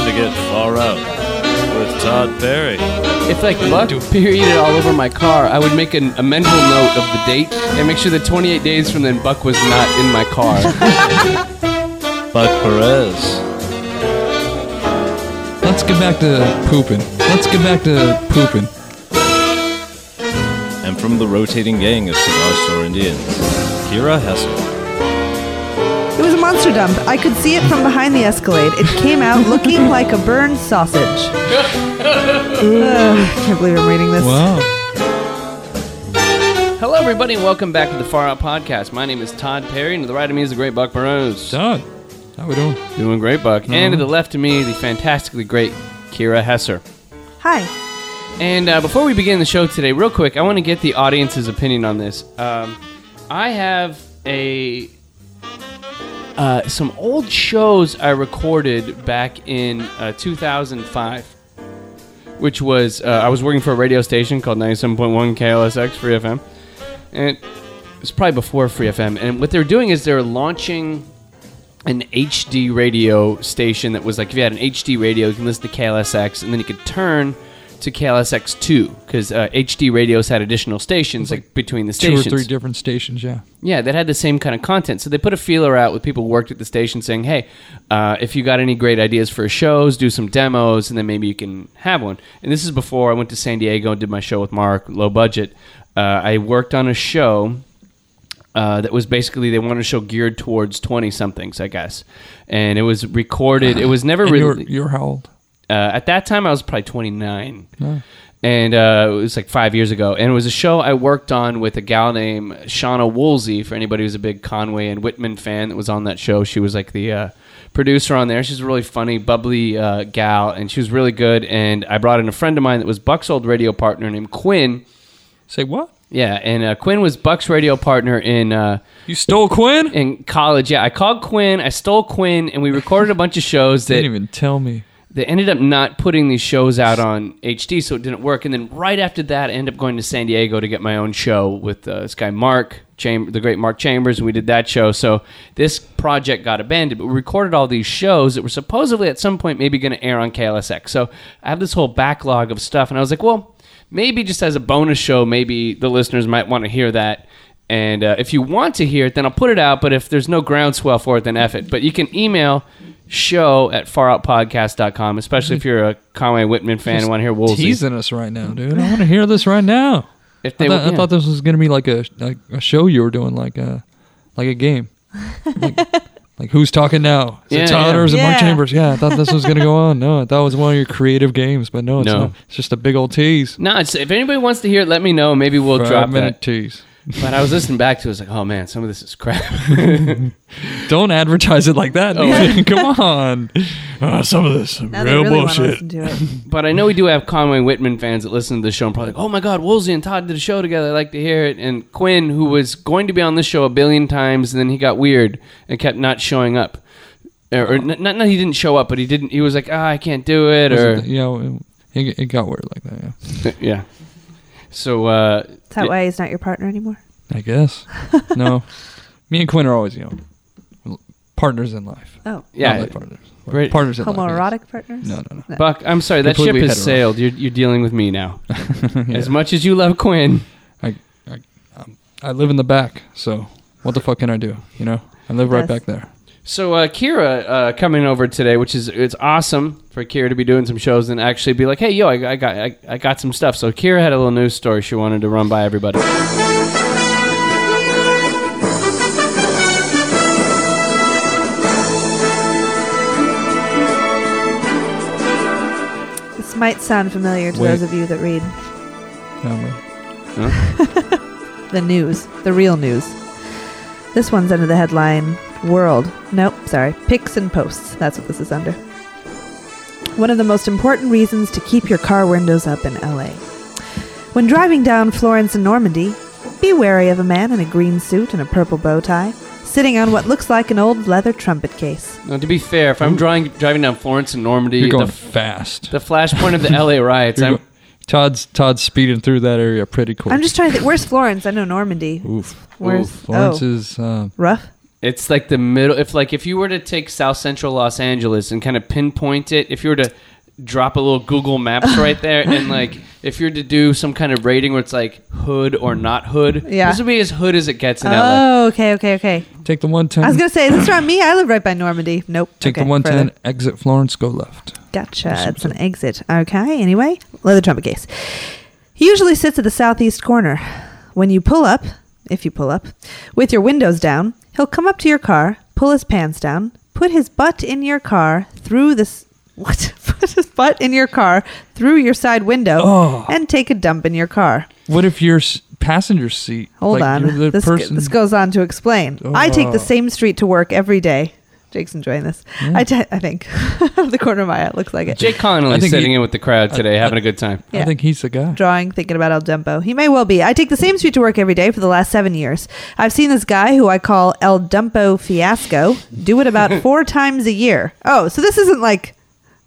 time to get far out with Todd Perry. If like Buck perioded all over my car, I would make an, a mental note of the date and make sure that 28 days from then Buck was not in my car. Buck Perez. Let's get back to pooping. Let's get back to pooping. And from the rotating gang of Cigar Store Indians, Kira Hessel. It was a monster dump. I could see it from behind the Escalade. It came out looking like a burned sausage. Ugh, I can't believe I'm reading this. Wow. Hello, everybody, and welcome back to the Far Out Podcast. My name is Todd Perry, and to the right of me is the great Buck Burrows. Todd, how are we doing? Doing great, Buck. And to the left of me, the fantastically great Kira Hesser. Hi. And uh, before we begin the show today, real quick, I want to get the audience's opinion on this. Um, I have a uh, some old shows I recorded back in uh, 2005, which was uh, I was working for a radio station called 97.1 KLSX Free FM, and it was probably before Free FM. And what they're doing is they're launching an HD radio station that was like if you had an HD radio, you can listen to KLSX, and then you could turn to KLSX2 because uh, HD radios had additional stations like, between the stations. Two or three different stations, yeah. Yeah, that had the same kind of content. So they put a feeler out with people who worked at the station saying, hey, uh, if you got any great ideas for shows, do some demos, and then maybe you can have one. And this is before I went to San Diego and did my show with Mark, low budget. Uh, I worked on a show uh, that was basically they wanted a show geared towards 20 somethings, I guess. And it was recorded. It was never really. you're, you're how old? Uh, at that time, I was probably 29. And uh, it was like five years ago. And it was a show I worked on with a gal named Shauna Woolsey, for anybody who's a big Conway and Whitman fan that was on that show. She was like the uh, producer on there. She's a really funny, bubbly uh, gal, and she was really good. And I brought in a friend of mine that was Buck's old radio partner named Quinn. Say what? Yeah, and uh, Quinn was Buck's radio partner in. Uh, You stole Quinn? in college, yeah, I called Quinn. I stole Quinn, and we recorded a bunch of shows that Didn't even tell me. They ended up not putting these shows out on HD, so it didn't work. And then right after that, I ended up going to San Diego to get my own show with uh, this guy Mark Cham- the great Mark Chambers, and we did that show. So this project got abandoned, but we recorded all these shows that were supposedly at some point maybe going to air on KLSX. So I have this whole backlog of stuff, and I was like, well, maybe just as a bonus show, maybe the listeners might want to hear that. And uh, if you want to hear it, then I'll put it out. But if there's no groundswell for it, then F it. But you can email show at faroutpodcast.com, especially if you're a Conway Whitman fan and want to hear Woolsey. Teasing us right now, dude. I want to hear this right now. If I they, thought, I yeah. thought this was gonna be like a like a show you were doing, like a like a game. Like, like who's talking now? Is Yeah, it Todd yeah. or is it Mark Chambers? Yeah, I thought this was gonna go on. No, I thought it was one of your creative games, but no, it's No. not. It's just a big old tease. no, it's, if anybody wants to hear it, let me know. Maybe we'll Five drop minute that. tease. But I was listening back to it. I was like, oh man, some of this is crap. Don't advertise it like that. dude. Come on. Uh, some of this Now they real really want to bullshit. listen to it. but I know we do have Conway Whitman fans that listen to the show and probably like, oh my God, Woolsey and Todd did a show together. I'd like to hear it. And Quinn, who was going to be on this show a billion times, and then he got weird and kept not showing up. Or, or not, not he didn't show up, but he didn't. He was like, ah, I can't do it. Was Or it- you know, it, it got weird like that. Yeah. yeah. So uh, Is that why he's not your partner anymore? I guess. no, me and Quinn are always you know partners in life. Oh, yeah, Not like partners. Great. Partners in life. homoerotic partners? yes. No, no, no. Buck, I'm sorry, that ship has sailed. You're, you're dealing with me now. Yeah. As much as you love Quinn, I, I, um, I live in the back, so what the fuck can I do? You know, I live right back there. So uh, Kira uh, coming over today, which is it's awesome for Kira to be doing some shows and actually be like, hey, yo, I, I got I, I got some stuff. So Kira had a little news story she wanted to run by everybody. This might sound familiar to Wait. those of you that read No, but the news, the real news. This one's under the headline World. Nope, sorry. Pics and posts. That's what this is under. One of the most important reasons to keep your car windows up in LA. When driving down Florence and Normandy, be wary of a man in a green suit and a purple bow tie, sitting on what looks like an old leather trumpet case. Now, to be fair, if I'm driving driving down Florence and Normandy, you're going the, fast. the flashpoint of the LA riots, I'm, Todd's Todd's speeding through that area pretty quick. I'm just trying to think. Where's Florence? I know Normandy. Oof. Where's Florence oh, is uh, rough? It's like the middle. If like if you were to take South Central Los Angeles and kind of pinpoint it, if you were to drop a little Google Maps right there, and like if you're to do some kind of rating where it's like hood or not hood, Yeah. this would be as hood as it gets in LA. Oh, okay, okay, okay. Take the 110. I was gonna say, is this around me? I live right by Normandy. Nope. Take okay, the 110, further. exit Florence, go left. Gotcha. It's an exit. Okay. Anyway, leather trumpet case. He usually sits at the southeast corner. When you pull up, if you pull up, with your windows down, he'll come up to your car, pull his pants down, put his butt in your car through this. What? Put his butt in your car through your side window Oh. and take a dump in your car. What if your s- passenger seat? Hold like, on. you're The This, person, this goes on to explain. I take the Oh. same street to work every day. Jake's enjoying this. I ta- I think. the corner of my eye it looks like it. Jake Connolly sitting he- in with the crowd today, having a good time. Yeah. I think he's the guy. drawing, thinking about El Dumpo. He may well be. I take the same street to work every day for the last seven years. I've seen this guy who I call El Dumpo Fiasco do it about four times a year. Oh, so this isn't like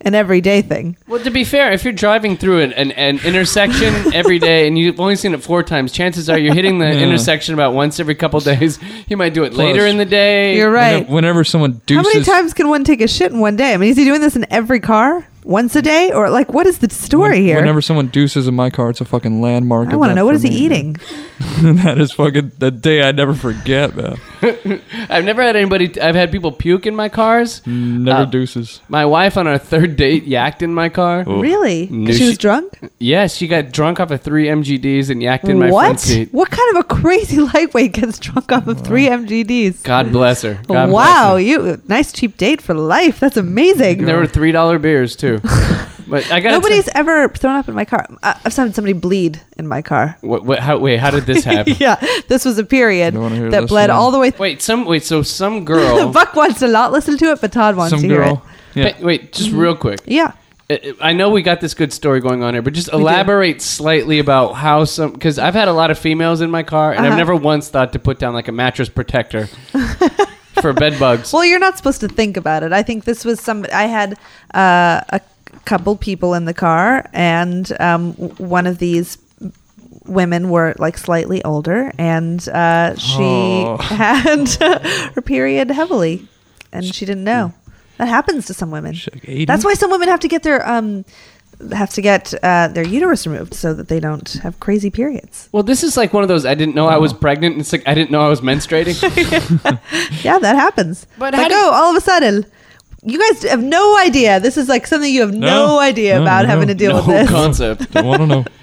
an everyday thing. Well, to be fair, if you're driving through an, an, an intersection every day and you've only seen it four times, chances are you're hitting the Yeah. intersection about once every couple days. You might do it Plus- later in the day. You're right. Whenever, whenever someone How many times can one take a shit in one day? I mean, is he doing this in every car? Once a day? Or like, what is the story when- here? Whenever someone deuces in my car, it's a fucking landmark. I want to know what is for he me. eating? that is fucking the day I never forget, man. I've never had anybody. I've had people puke in my cars. Never Uh, deuces. My wife on our third date yacked in my car. Really? No, 'Cause she was drunk? Yes, she got drunk off of three MGDs and yacked in my front what? seat. What kind of a crazy lightweight gets drunk off of three MGDs? God bless her. God wow, bless you nice cheap date for life. That's amazing. her. There were three dollar beers too. but I got Nobody's ever thrown up in my car. I- I've seen somebody bleed in my car. What, what, how, wait, how did this happen? yeah, this was a period Don't wanna hear that this bled one. all the way. Wait, some wait. So some girl. The Buck wants to not listen to it, but Todd wants Some to hear girl. Yeah. Wait, wait, just real quick. it. Yeah. I- I know we got this good story going on here, but just elaborate slightly about how some because I've had a lot of females in my car, and I've Uh-huh. never once thought to put down like a mattress protector for bed bugs. Well, you're not supposed to think about it. I think this was some. I had uh, a couple people in the car, and um, one of these women were like slightly older, and uh, she Oh. had her period heavily, and she didn't know. That happens to some women. That's why some women have to get their um have to get uh, their uterus removed so that they don't have crazy periods. Well, this is like one of those I didn't know I was pregnant. And it's like I didn't know I was menstruating. Yeah, that happens. But like, how do- oh, all of a sudden, you guys have no idea. This is like something you have no, No. idea No, about no. having to deal no with this. concept. I don't want to know.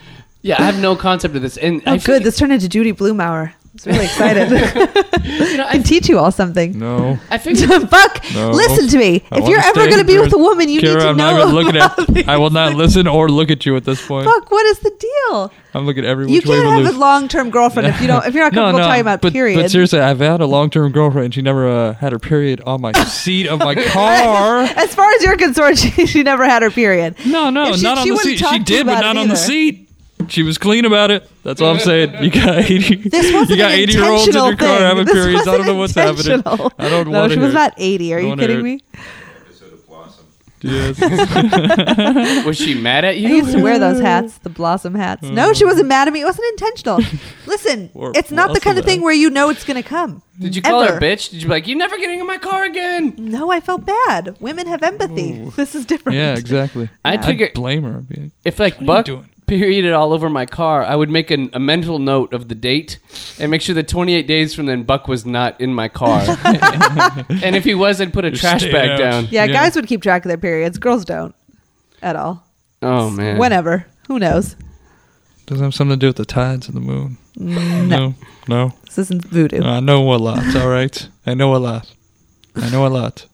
Yeah, I have no concept of this. And oh, I feel good. This turned into Judy Blumenauer. It's really excited. you know, I can teach you all something. No. I figured Buck, No. listen to me. I if you're ever going to be with a woman, you Kira, need to I'm know. not looking at. I will not listen or look at you at this point. Buck, what is the deal? I'm looking every which You can't we have lose. a long-term girlfriend if you don't. If you're not comfortable talking about but, period. But seriously, I've had a long-term girlfriend. and She never uh, had her period on my seat of my car. As far as you're concerned, she, she never had her period. No, no, she- not on the seat. She talk to you did, but not on the seat. She was clean about it. That's all I'm saying. You got eighty. This wasn't you got an eighty year olds in your intentional car thing. having This periods. I don't wasn't know what's happening. intentional. I don't No, want she was not 80. Are you wanna kidding hear me? Yes. was she mad at I you? used to wear those hats, the blossom hats. No, she uh-huh. wasn't mad at me. It wasn't intentional. Listen, Or it's not the kind of thing where you know it's going to come. Did you call Ever. her a bitch? Did you be like, you're never getting in my car again? No, I felt bad. Women have empathy. This is different. yeah, exactly. I'd I'd figure blame her. I'd be like, if like you Buck doing? perioded all over my car, I would make an, a mental note of the date and make sure that 28 days from then Buck was not in my car. and if he was, I'd put a Just trash stay bag out. down. Yeah, Yeah. guys would keep track of their periods. Girls don't at all. Oh man. Whenever. Who knows? Does it have something to do with the tides and the moon? Mm, no. No. This isn't voodoo. I know a lot. All right. I know a lot. I know a lot.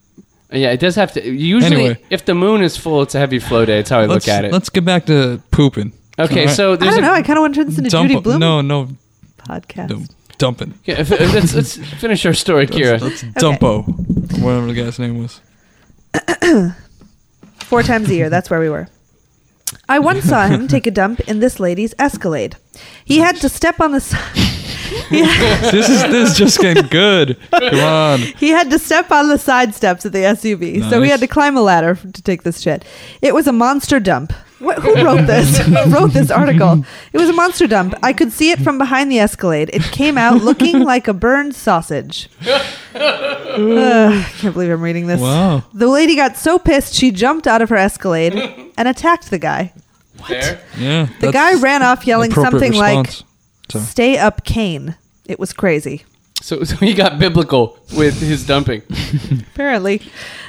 Uh, yeah, it does have to. Usually, Anyway. if the moon is full, it's a heavy flow day. It's how I let's, look at it. Let's get back to pooping. Okay, All right. so I there's don't a know. I kind of want to turn this into Dump- Judy Blume No, no, podcast. no, dumping. Yeah, if- if- let's, let's finish our story, Kira. That's, that's Dumpo, whatever the guy's name was. Four times a year. That's where we were. I once saw him take a dump in this lady's Escalade. He had to step on the side. This is this is just getting good. Come on. He had to step on the side steps of the SUV, so he had to climb a ladder to take this shit. It was a monster dump. What, who wrote this? who wrote this article? It was a monster dump. I could see it from behind the Escalade. It came out looking like a burned sausage. Ugh, I can't believe I'm reading this. Wow. The lady got so pissed she jumped out of her Escalade and attacked the guy. Fair. Yeah. The guy ran off yelling appropriate something like, response. So, Stay up, Kane. It was crazy. So, so he got biblical with his dumping. Apparently.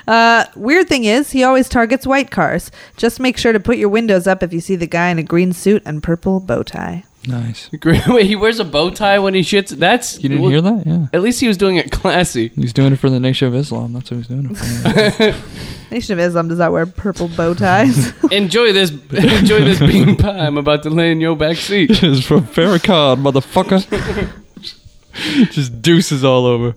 Uh, weird thing is, he always targets white cars. Just make sure to put your windows up if you see the guy in a green suit and purple bow tie. Nice. Wait, he wears a bow tie when he shits. That's You didn't hear that? Yeah. At least he was doing it classy. He's doing it for the Nation of Islam. That's what he's doing it for. Nation of Islam does not wear purple bow ties. enjoy this, enjoy this bean pie. I'm about to lay in your back seat. It's from Farrakhan, motherfucker. Just deuces all over.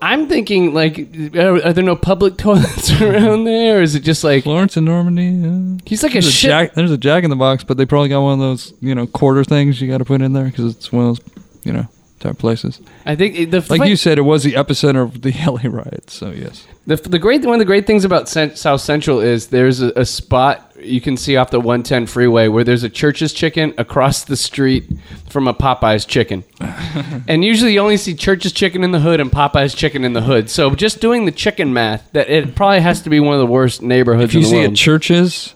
I'm thinking like, are, are there no public toilets around there? Or is it just like Florence and Normandy. Yeah. he's like a There's a, shit? jack, there's a jack in the box, but they probably got one of those, you know, quarter things you got to put in there because it's one of those, you know, type places. I think it- the Like you said, it was the epicenter of the LA riots. So yes, The, the great one of the great things about South Central is there's a, a spot you can see off the 110 freeway where there's a Church's Chicken across the street from a Popeyes Chicken, and usually you only see Church's Chicken in the hood and Popeyes Chicken in the hood. So just doing the chicken math, that it probably has to be one of the worst neighborhoods if you in the see world. a Church's,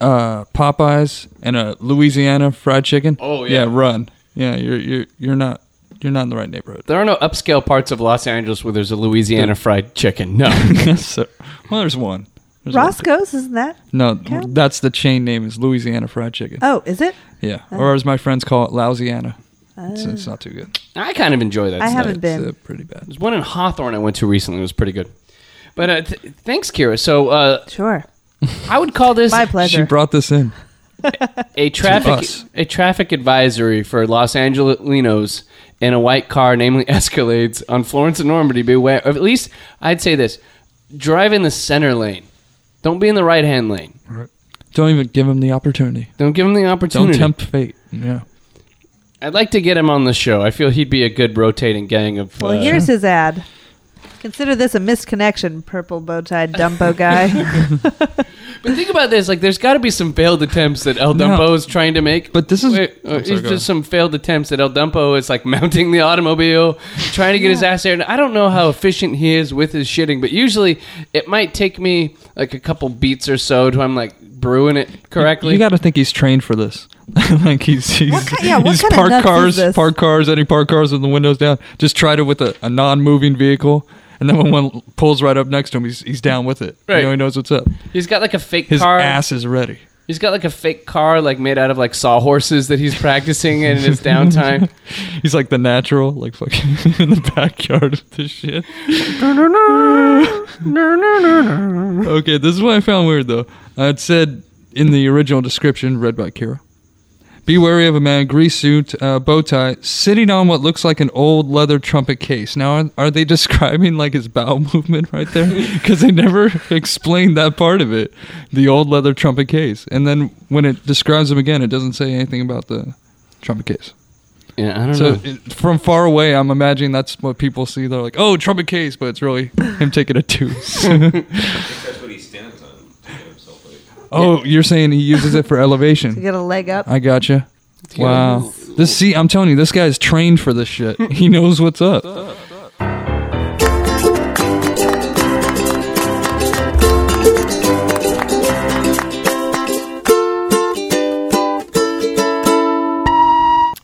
uh, Popeyes, and a Louisiana fried chicken, Oh, yeah. run. Yeah, you're you're you're not you're not in the right neighborhood. there are no upscale parts of Los Angeles where there's a Louisiana fried chicken. No. so, well, there's one. There's one. Roscoe's, isn't that? No, count? that's the chain name is Louisiana Fried Chicken. Oh, is it? yeah, or as my friends call it, Louisiana. It's, it's not too good. I kind of enjoy that. I stuff. haven't It's been. uh, pretty bad. There's one in Hawthorne I went to recently. It was pretty good. But uh, th- thanks, Kira. So uh, Sure. I would call this My pleasure. She brought this in. A traffic a traffic advisory for Los Angelenos in a white car, namely Escalades, on Florence and Normandy. Beware. Or at least I'd say this: drive in the center lane. Don't be in the right hand lane. Don't even give him the opportunity. Don't give him the opportunity. Don't tempt fate. Yeah. I'd like to get him on the show. I feel he'd be a good rotating gang of. Well, uh, here's his ad. Consider this a misconnection, purple bow tie dumpo guy. But think about this: like, there's got to be some failed attempts that El No. Dumpo is trying to make. But this is- Wait, uh, sorry, it's go just ahead. some failed attempts that El Dumpo is like mounting the automobile, trying to get his ass there. And I don't know how efficient he is with his shitting, but usually it might take me like a couple beats or so to I'm like brewing it correctly. You got to think he's trained for this. like he's he's, What ki- yeah, what he's kind of parked nuts is cars, this? parked cars, any parked cars with the windows down. Just tried it with a, a non-moving vehicle, and then when one pulls right up next to him, he's he's down with it. Right. You know, he knows what's up. he's got like a fake His car. ass is ready. He's got like a fake car like made out of like sawhorses that he's practicing in his downtime. He's like the natural, like fucking in the backyard of this shit. okay, this is what I found weird though. Uh, it said in the original description, read by Kira. Be wary of a man, grease suit, uh, bow tie, sitting on what looks like an old leather trumpet case. Now, are, are they describing like his bowel movement right there? Because they never explained that part of it, the old leather trumpet case. And then when it describes him again, it doesn't say anything about the trumpet case. Yeah, I don't So know. it, from far away, I'm imagining that's what people see. They're like, "Oh, trumpet case," but it's really him taking a deuce. I think that's what he stands on to get himself like. Oh, you're saying he uses it for to elevation? get a leg up. I gotcha. Wow. This see, I'm telling you, this guy's trained for this shit. He knows what's up.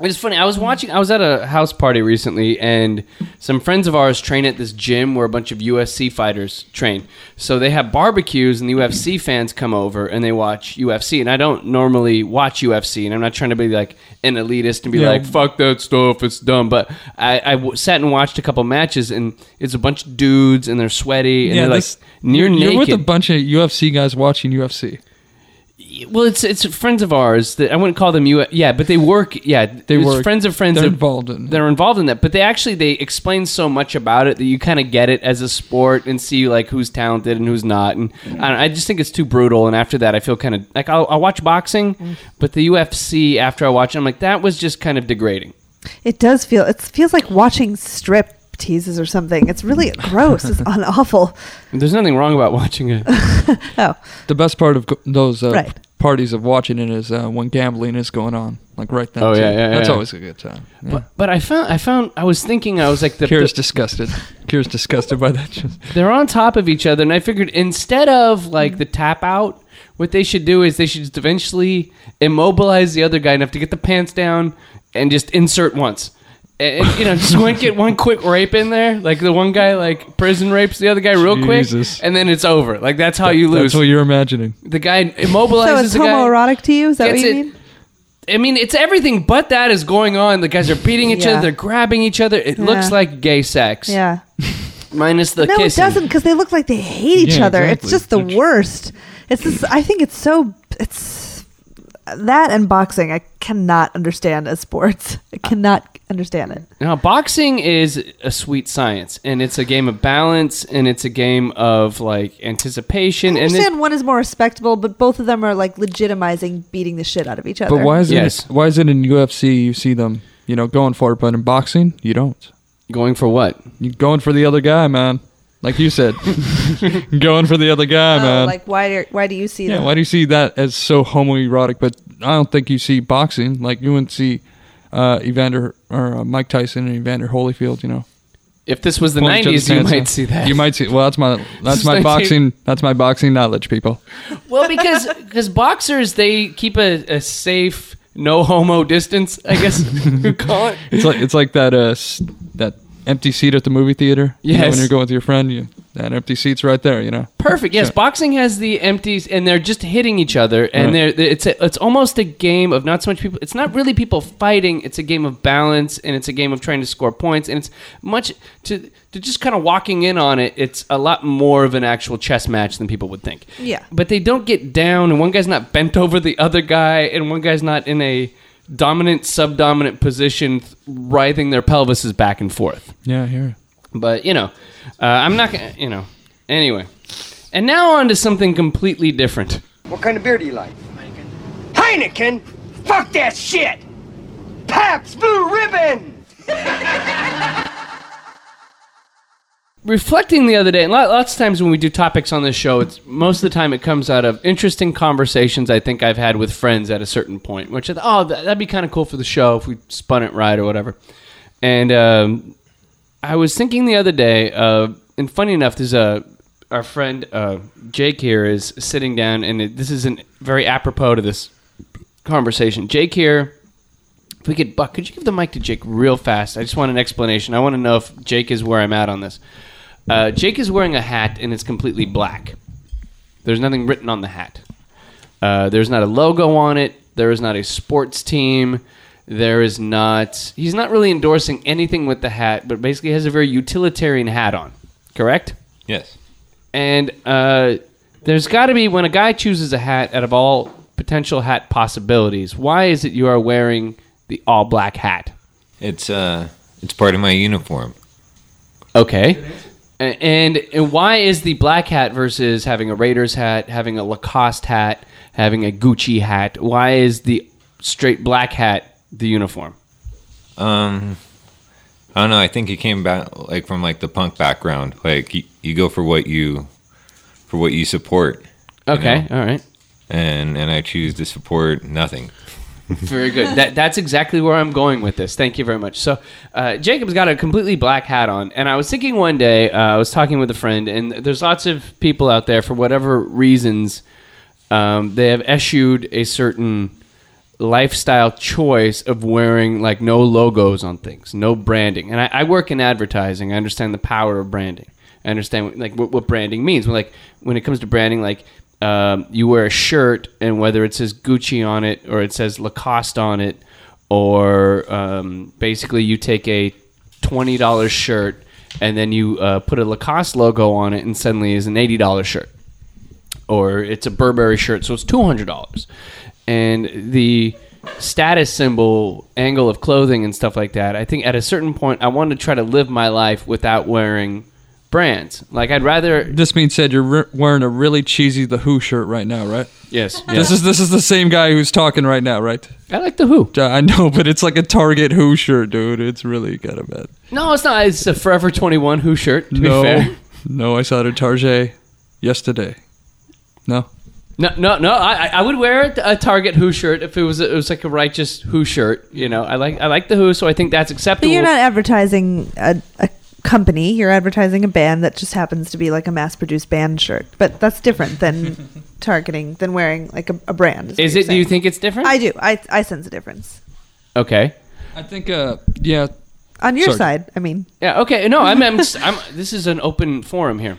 It's funny. I was watching. I was at a house party recently, and some friends of ours train at this gym where a bunch of UFC fighters train. So they have barbecues, and the UFC fans come over and they watch UFC. And I don't normally watch UFC, and I'm not trying to be like an elitist and be Yeah. like "fuck that stuff, it's dumb." But I, I w- sat and watched a couple matches, and it's a bunch of dudes, and they're sweaty, and they're like this- near you're, naked. You're with a bunch of UFC guys watching UFC. Well, it's it's friends of ours that I wouldn't call them you. Yeah, but they work. Yeah, They it's work. friends of friends. They're of- involved in. they're involved in that but they actually they explain so much about it that you kind of get it as a sport and see like who's talented and who's not and I, don't, I just think it's too brutal and after that i feel kind of like I'll, I'll watch boxing mm-hmm. but the ufc after i watch it i'm like that was just kind of degrading It does feel. It feels like watching strip teases or something. It's really gross. It's un- awful. there's nothing wrong about watching it Oh, The best part of go- those uh, Right. parties of watching it is uh, when gambling is going on, like right then. Oh, too. yeah, yeah, That's yeah. always a good time. Yeah. But but I found I found I was thinking I was like the, Kira's the- disgusted. Kira's disgusted by that. They're on top of each other, and I figured instead of like the tap out, what they should do is they should just eventually immobilize the other guy enough to get the pants down and just insert once. And, and, you know, just one, get one quick rape in there, like the one guy like prison rapes the other guy real Jesus. quick, and then it's over. Like that's how you lose. That's what you're imagining. the guy So immobilizes it's the guy. homoerotic to you? Is that what Gets you it- mean? I mean, it's everything but that is going on. The guys are beating each Yeah. other, they're grabbing each other. It Yeah. looks like gay sex, Yeah. minus the no, kissing. it doesn't because they look like they hate each Yeah, other. exactly. It's just the They're- worst. It's this. I think it's so. It's that and boxing. I cannot understand as sports. I cannot understand it. Now, boxing is a sweet science, and it's a game of balance, and it's a game of like anticipation, I and understand it, one is more respectable, but both of them are like legitimizing beating the shit out of each other. But why is Yes. it? Why is it in UFC you see them, you know, going for it, but in boxing you don't? going for what? You're going for the other guy, man. Like you said, going for the other guy, Oh, man. like why? Do, why do you see yeah, that? why do you see that as so homoerotic? But I don't think you see boxing like you wouldn't see uh, Evander or uh, Mike Tyson and Evander Holyfield. You know, If this was the '90s, you might down. see that. You might see. Well, that's my that's my boxing that's my boxing knowledge, people. well, because because boxers they keep a, a safe, no homo distance. I guess you call it. It's like it's like that uh that empty seat at the movie theater. You know, Yes. when you're going with your friend, you that empty seat's right there. You know. Perfect. Yes, Sure. boxing has the empties, and they're just hitting each other, and Right. they're it's a, it's almost a game of not so much people. It's not really people fighting. It's a game of balance, and it's a game of trying to score points, and it's much to to just kind of walking in on it. It's a lot more of an actual chess match than people would think. Yeah. But they don't get down, and one guy's not bent over the other guy, and one guy's not in a dominant subdominant position, writhing their pelvises back and forth. Yeah, here. But you know, uh, I'm not gonna. You know, anyway. And now on to something completely different. What kind of beer do you like? Heineken. Heineken? Fuck that shit! Pabst Blue Ribbon! Reflecting the other day, and lots of times when we do topics on this show, it's most of the time it comes out of interesting conversations I think I've had with friends at a certain point. Which I thought, oh, that- that'd be kind of cool for the show if we spun it right or whatever. And um, I was thinking the other day, uh, and funny enough, there's a our friend uh, Jake here is sitting down, and it, this isn't very apropos to this conversation. Jake here. If we could, Buck, could you give the mic to Jake real fast? I just want an explanation. I want to know if Jake is where I'm at on this. Uh, Jake is wearing a hat, and it's completely black. There's nothing written on the hat. Uh, there's not a logo on it. There is not a sports team. There is not. He's not really endorsing anything with the hat, but basically has a very utilitarian hat on. Correct? Yes. And uh, there's got to be when a guy chooses a hat out of all potential hat possibilities. Why is it you are wearing the all black hat? It's uh it's part of my uniform. Okay. And and why is the black hat versus having a Raiders hat, having a Lacoste hat, having a Gucci hat? Why is the straight black hat the uniform? Um I don't know, I think it came back like from like the punk background. Like you, you go for what you for what you support. you Okay, know? all right. And and I choose to support nothing. Very good. That, that's exactly where I'm going with this. Thank you very much. So, uh, Jacob's got a completely black hat on, and I was thinking one day, uh, I was talking with a friend, and there's lots of people out there for whatever reasons, um, they have eschewed a certain lifestyle choice of wearing like no logos on things, no branding. And I, I work in advertising. I understand the power of branding. I understand like what, what branding means. Like when it comes to branding, like um, you wear a shirt, and whether it says Gucci on it or it says Lacoste on it, or um, basically you take a twenty dollars shirt and then you uh, put a Lacoste logo on it, and suddenly is an eighty dollars shirt or it's a Burberry shirt, so it's two hundred dollars. And the status symbol angle of clothing and stuff like that, I think at a certain point I want to try to live my life without wearing brands. Like I'd rather This being said, you're re- wearing a really cheesy The Who shirt right now, right? yes, This is this is the same guy who's talking right now, right? I like the Who. I know, but it's like a Target Who shirt, dude. It's really kind of bad. No, it's not. It's a Forever Twenty One Who shirt. To no, be fair, no, I saw it at Target yesterday. No, No, no, no. I, I- I would wear a Target Who shirt if it was it was like a righteous Who shirt. You know, I like I like the Who, so I think that's acceptable. But acceptable. you're not advertising a, a company. You're advertising a band that just happens to be like a mass-produced band shirt. But that's different than targeting than wearing like a, a brand. what Is you're it? Do you think it's different? I do. I I sense a difference okay. I think, uh, yeah, on your Sorry. side. I mean, Yeah. Okay. No, I'm. I'm, I'm this is an open forum here.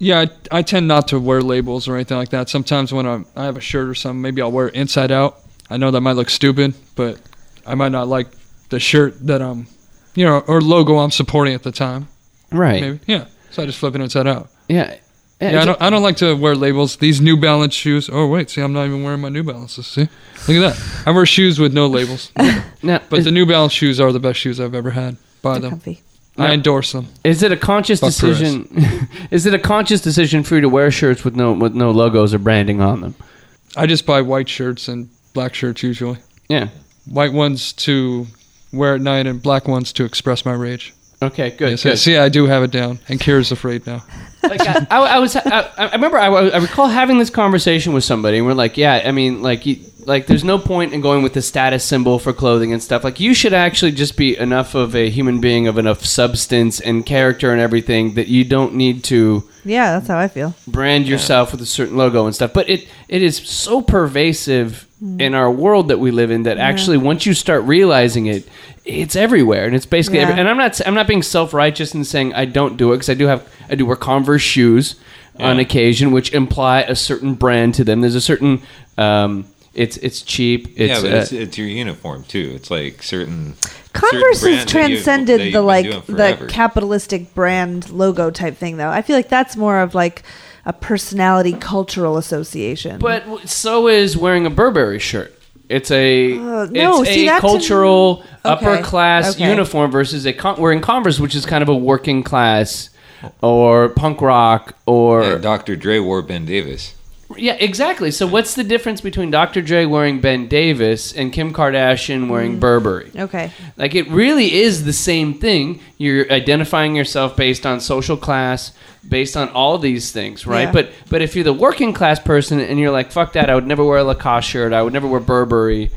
Yeah. I, I tend not to wear labels or anything like that. Sometimes when I'm, I have a shirt or something, maybe I'll wear it inside out. I know that might look stupid, but I might not like the shirt that I'm, you know, or logo I'm supporting at the time. Right. Maybe, yeah. So I just flip it inside out. Yeah. Yeah, I don't. I don't like to wear labels. These New Balance shoes. Oh wait, see, I'm not even wearing my New Balances. See, look at that. I wear shoes with no labels. now, But the New Balance shoes are the best shoes I've ever had. Buy they're them. comfy. I endorse them. is it a conscious decision? is it a conscious decision for you to wear shirts with no with no logos or branding on them? I just buy white shirts and black shirts usually. Yeah. White ones to wear at night and black ones to express my rage. Okay. Good. Yeah, so- good. see, I do have it down, and Kira's afraid now. like I, I, I was I, I remember I, I recall having this conversation with somebody and we're like yeah i mean like you, like there's no point in going with the status symbol for clothing and stuff. Like you should actually just be enough of a human being of enough substance and character and everything that you don't need to Yeah, that's how I feel. brand yourself with a certain logo and stuff. But it it is so pervasive in our world that we live in that actually once you start realizing it it's everywhere and it's basically Yeah. every, and I'm not I'm not being self-righteous and saying I don't do it because I do have I do wear Converse shoes on occasion which imply a certain brand to them. There's a certain um it's it's cheap it's, yeah, but uh, it's, it's your uniform too. It's like certain Converse certain has brand that you- that transcended you've the like the capitalistic brand logo type thing, though. I feel like that's more of like a personality cultural association. But so is wearing a Burberry shirt. It's a Uh, no, it's see, a that to cultural me- upper class okay. uniform versus a con- wearing Converse, which is kind of a working class or punk rock or Yeah, Dr. Dre wore Ben Davis. Yeah, exactly. So what's the difference between Dr. Dre wearing Ben Davis and Kim Kardashian wearing Mm. Burberry? okay, Like it really is the same thing. You're identifying yourself based on social class, based on all these things, right? Yeah. But but if you're the working class person and you're like, fuck that, I would never wear a Lacoste shirt, I would never wear Burberry.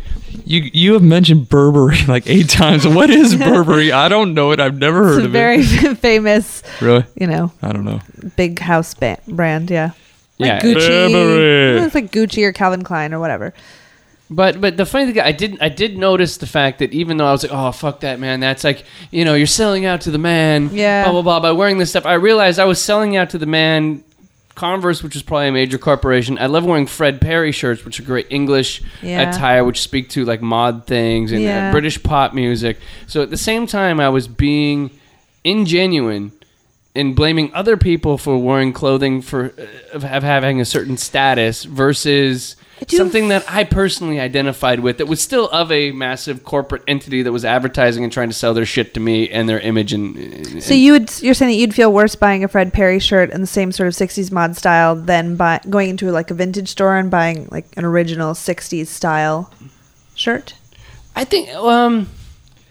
You you have mentioned Burberry like eight times. What is Burberry? I don't know it. I've never it's heard a of very it. Very famous, Really? you know, I don't know. big house ba- brand. Yeah, like Yeah. Gucci. Burberry. It's like Gucci or Calvin Klein or whatever. But but the funny thing, I didn't I did notice the fact that even though I was like, oh fuck that man, that's like you know you're selling out to the man, Yeah. blah blah blah by wearing this stuff. I realized I was selling out to the man. Converse, which is probably a major corporation. I love wearing Fred Perry shirts, which are great English Yeah. attire, which speak to like mod things and uh, British pop music. So at the same time, I was being ingenuine in blaming other people for wearing clothing for uh, of have having a certain status versus something that I personally identified with that was still of a massive corporate entity that was advertising and trying to sell their shit to me and their image and, and So you would you're saying that you'd feel worse buying a Fred Perry shirt in the same sort of '60s mod style than buy, going into like a vintage store and buying like an original '60s style shirt. I think um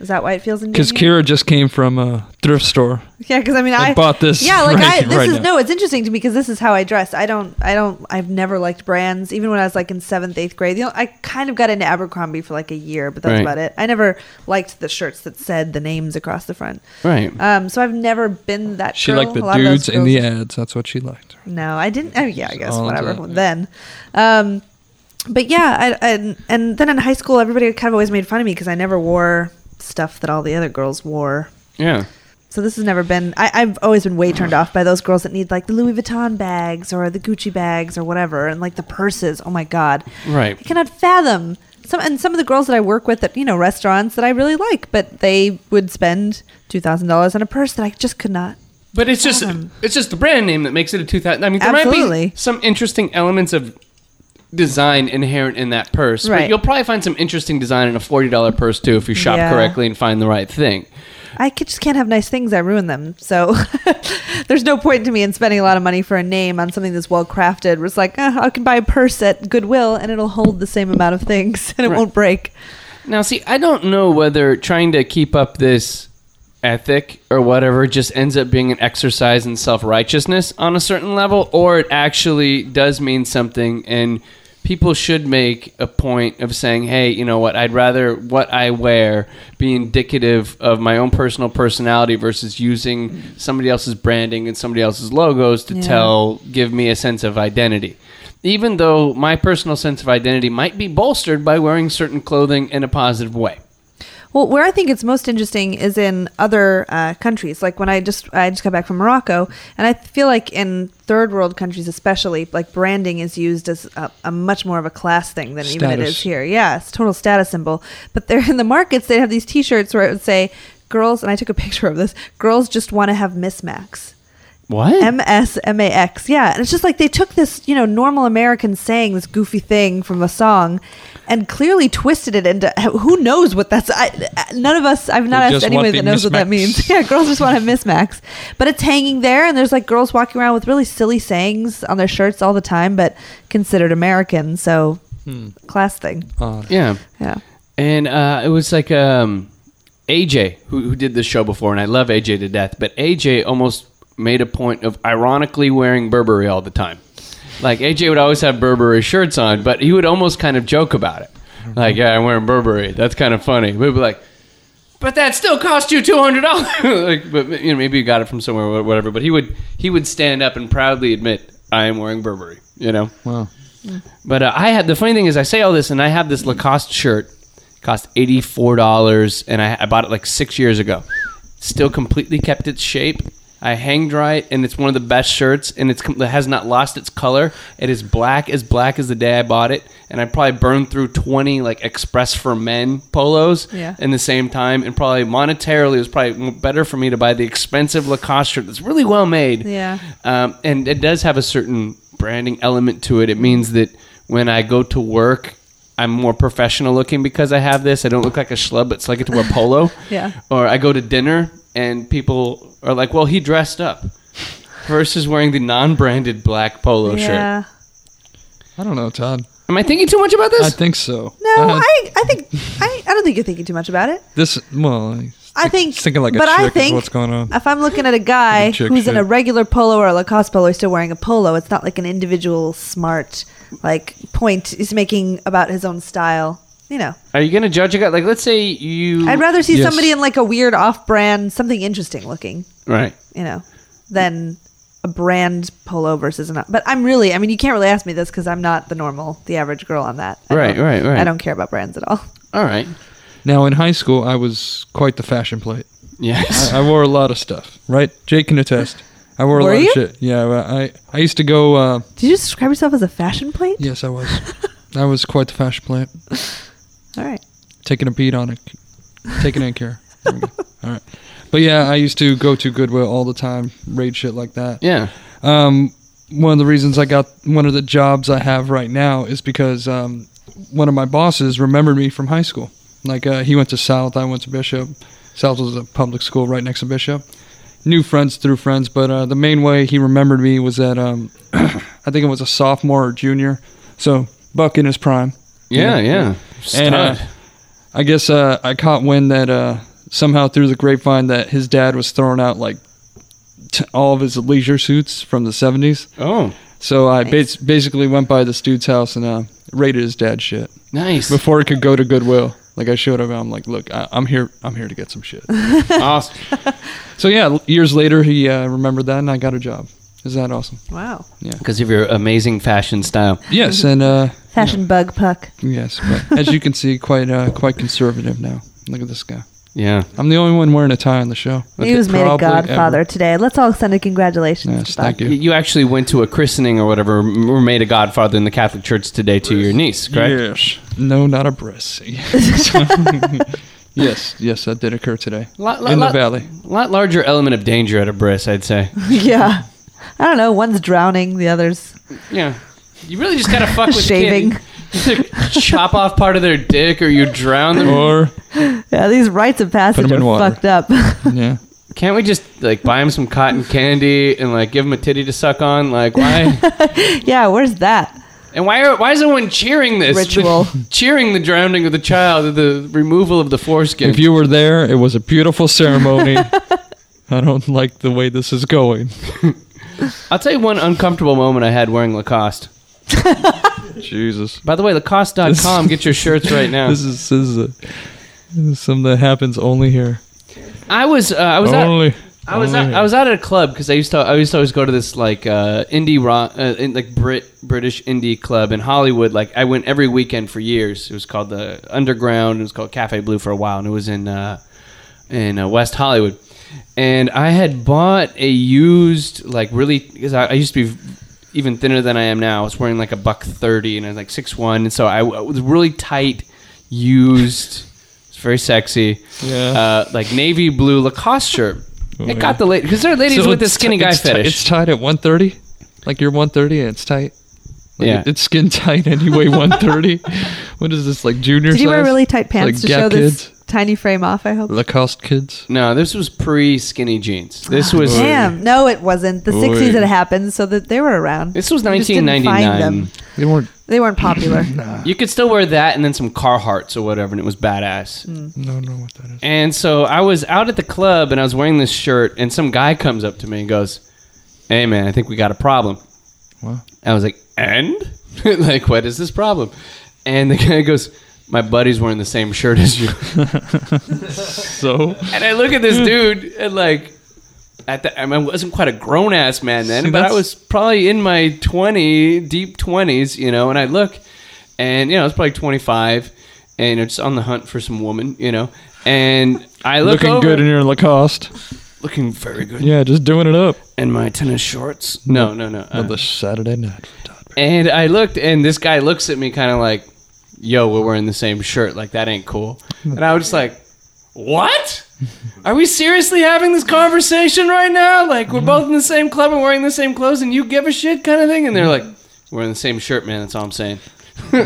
Is that why it feels Because inconvenient? Kira just came from a thrift store. Yeah, because I mean, I, I bought this Yeah, like I, this right is now. no. It's interesting to me because this is how I dress. I don't, I don't, I've never liked brands. Even when I was like in seventh, eighth grade, you know, I kind of got into Abercrombie for like a year, but that's Right. about it. I never liked the shirts that said the names across the front. right. Um, so I've never been that. She girl. liked the A lot of dudes in the ads. That's what she liked. No, I didn't. Oh, yeah, I guess all whatever. that, yeah. Then, um, but yeah, I, I, and then in high school, everybody kind of always made fun of me because I never wore stuff that all the other girls wore. yeah. So this has never been. I, I've always been way turned off by those girls that need like the Louis Vuitton bags or the Gucci bags or whatever, and like the purses. Oh my god, Right. I cannot fathom some. And some of the girls that I work with at you know restaurants that I really like, but they would spend two thousand dollars on a purse that I just could not. But it's just it's just the brand name that makes it a 2000. I mean, there might be some interesting elements of design inherent in that purse, but Right. you'll probably find some interesting design in a $40 purse too if you shop Yeah. correctly and find the right thing. I just can't have nice things. I ruin them. So there's no point to me in spending a lot of money for a name on something that's well crafted. It's like uh, I can buy a purse at Goodwill and it'll hold the same amount of things and it Right. won't break. Now, see, I don't know whether trying to keep up this ethic or whatever just ends up being an exercise in self righteousness on a certain level, or it actually does mean something and people should make a point of saying, hey, you know what, I'd rather what I wear be indicative of my own personal personality versus using somebody else's branding and somebody else's logos to Yeah. tell, give me a sense of identity. Even though my personal sense of identity might be bolstered by wearing certain clothing in a positive way. Well, where I think it's most interesting is in other uh, countries. Like when I just I just got back from Morocco, and I feel like in third world countries, especially, like branding is used as a, a much more of a class thing than even it is here. Yeah, it's a total status symbol. But they're in the markets. They have these T-shirts where it would say "Girls," and I took a picture of this. Girls just want to have mismax. What? M S M A X. Yeah, and it's just like they took this, you know, normal American saying, this goofy thing from a song, and clearly twisted it into who knows what that's. I, none of us. I've not They asked just anyone that the knows what that means. Yeah, girls just want to have mismax, but it's hanging there, and there's like girls walking around with really silly sayings on their shirts all the time, but considered American, so class thing. Uh, Yeah. Yeah. And uh, it was like um, AJ who, who did this show before, and I love AJ to death. But AJ almost made a point of ironically wearing Burberry all the time. Like AJ would always have Burberry shirts on, but he would almost kind of joke about it. Like, yeah, I'm wearing Burberry. That's kind of funny. We'd be like, but that still cost you two hundred dollars. like, but you know, maybe you got it from somewhere, or whatever. But he would he would stand up and proudly admit, I am wearing Burberry. You know. wow. But uh, I had the funny thing is I say all this and I have this Lacoste shirt, cost eighty four dollars, and I, I bought it like six years ago. Still completely kept its shape. I hang dry it, and it's one of the best shirts, and it's it has not lost its color. It is black as black as the day I bought it, and I probably burned through twenty like Express for Men polos Yeah. in the same time, and probably monetarily it was probably better for me to buy the expensive Lacoste shirt that's really well made. Yeah. Um, and it does have a certain branding element to it. It means that when I go to work, I'm more professional looking because I have this. I don't look like a schlub, but so I get to wear polo. Yeah. Or I go to dinner and people are like, well, he dressed up. Versus wearing the non branded black polo Yeah. shirt. I don't know, Todd. Am I thinking too much about this? I think so. No, Uh, I, I think I, I don't think you're thinking too much about it. this. Well, I think, thinking like a but I chick is think what's going on. If I'm looking at a guy a chick who's in a regular polo or a Lacoste polo, he's still wearing a polo. It's not like an individual smart like point he's making about his own style. You know, Are you going to judge a guy? Like, let's say you. I'd rather see Yes. somebody in like a weird off-brand, something interesting looking. Right. You know, than a brand polo versus an. But I'm really, I mean, you can't really ask me this because I'm not the normal, the average girl on that. I Right, right, right. I don't care about brands at all. All right. Now, in high school, I was quite the fashion plate. Yes. I, I wore a lot of stuff, right? Jake can attest. I wore a Were lot you? of shit. Yeah, I I used to go. Uh, Did you describe yourself as a fashion plate? yes, I was. I was quite the fashion plate. All right. Taking a beat on it, taking it in care. There we go. All right, but yeah, I used to go to Goodwill all the time, raid shit like that. yeah. Um, one of the reasons I got one of the jobs I have right now is because um, one of my bosses remembered me from high school. Like uh, he went to South, I went to Bishop. South was a public school right next to Bishop. New friends through friends, but uh, the main way he remembered me was that um, I think it was a sophomore or junior, so Buck in his prime. Yeah, yeah. And uh, I guess uh, I caught wind that uh, somehow through the grapevine that his dad was throwing out like t- all of his leisure suits from the 70s. oh, So I Nice. bas- basically went by this dude's house and uh, raided his dad's shit nice. before it could go to Goodwill. Like I showed up, I'm like, look, I- I'm here. I'm here to get some shit. awesome. so yeah, years later, he uh, remembered that, and I got a job. Is that awesome? Wow. Yeah. Because of your amazing fashion style. Yes, and uh, Fashion bug puck. yes, but as you can see, quite uh, quite conservative now. Look at this guy. Yeah. I'm the only one wearing a tie on the show. He was made a Probably godfather ever. today. Let's all send a congratulations Yes, to Buck. thank you. You- You actually went to a christening or whatever, m- were made a godfather in the Catholic Church today to your niece, correct? Yes. No, not a breast. yes, yes, that did occur today Lot- lot- in the lot- valley. lot larger element of danger at a bris, I'd say. yeah. I don't know. One's drowning, the other's Yeah. You really just gotta fuck with Shaving. Kid. Either chop off part of their dick or you drown them. Or yeah. These rites of passage are water. fucked up. yeah, Can't we just like buy him some cotton candy and like give him a titty to suck on? Like why? yeah. Where's that? And why are, why is everyone cheering this Ritual. cheering the drowning of the child, the removal of the foreskin? If you were there, it was a beautiful ceremony. I don't like the way this is going. I'll tell you one uncomfortable moment I had wearing Lacoste. Jesus. By the way, Lacoste.com, get your shirts right now. This is this is, a, this is something that happens only here. I was uh, I was at, only. I was out. I was out at a club because I used to I used to always go to this like uh, indie rock uh, in, like Brit British indie club in Hollywood. Like I went every weekend for years. It was called the Underground. It was called Cafe Blue for a while, and it was in uh, in uh, West Hollywood. And I had bought a used like really because I, I used to be even thinner than I am now. I was wearing like a buck thirty, and I was like six one, and so I, I was really tight, used. It's very sexy. Yeah. Uh, like navy blue Lacoste shirt. it got the lady because there are ladies So with the skinny ti- guy it's ti- fetish. it's tied at 130. Like you're 130 and it's tight. Like Yeah. it- it's skin tight anyway. 130. what is this like junior Did you wear really tight pants Like to Gap show this kids? Tiny frame off? I hope. Lacoste kids. no, this was pre skinny jeans. Ah, this was Damn, no, it wasn't. The Oy. '60s it happened, so that they were around. this was You just didn't find 1999. them. They weren't. They weren't popular. You could still wear that and then some Carhartts or whatever, and it was badass. Hmm. No, no, what that is. And so I was out at the club and I was wearing this shirt, and some guy comes up to me and goes, "Hey man, I think we got a problem." Wow. I was like, "And like, what is this problem?" And the guy goes, "My buddy's wearing the same shirt as you." So And I look at this dude and like at the I, mean, I wasn't quite a grown ass man then, See, but I was probably in my twenty deep twenties, you know. And I look, and you know, I was probably twenty five, and just on the hunt for some woman, you know. And I look looking over, good in your Lacoste. looking very good, Yeah, just doing it up. and my tennis shorts. No, no, no. uh, the Saturday night. for Todd Barry. and I looked, and this guy looks at me, kind of like, "Yo, we're wearing the same shirt. Like that ain't cool." And I was just like, "What? Are we seriously having this conversation right now? Like we're both in the same club and wearing the same clothes, and you give a shit, kind of thing?" And they're like, "We're wearing the same shirt, man. That's all I'm saying." what?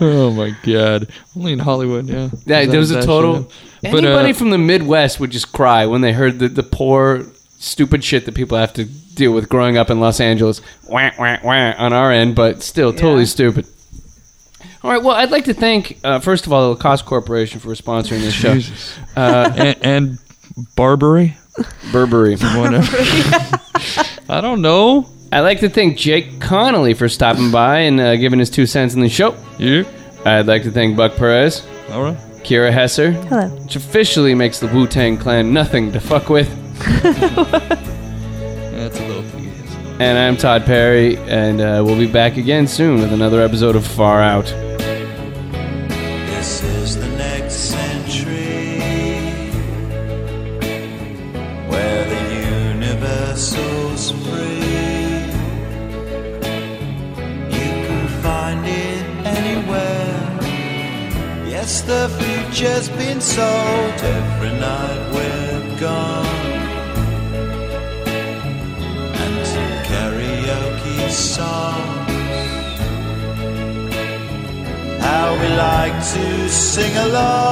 Oh my god. Only in Hollywood, yeah. Yeah, That- there was a total. shit. But, Anybody uh, from the Midwest would just cry when they heard the, the poor, stupid shit that people have to deal with growing up in Los Angeles. Wah, wah, wah, on our end, but still totally Yeah. stupid. All right. Well, I'd like to thank, uh, first of all, the Lacoste Corporation for sponsoring this show. Jesus. Uh, and, and Barbary. Burberry. Whatever. I don't know. I'd like to thank Jake Connolly for stopping by and uh, giving his two cents in the show. You? I'd like to thank Buck Perez, All right. Kira Hesser, Hello. which officially makes the Wu Tang Clan nothing to fuck with. And I'm Todd Perry, and uh, we'll be back again soon with another episode of Far Out. This is the next century where the universal's free. You can find it anywhere. Yes, the future's been sold. Sing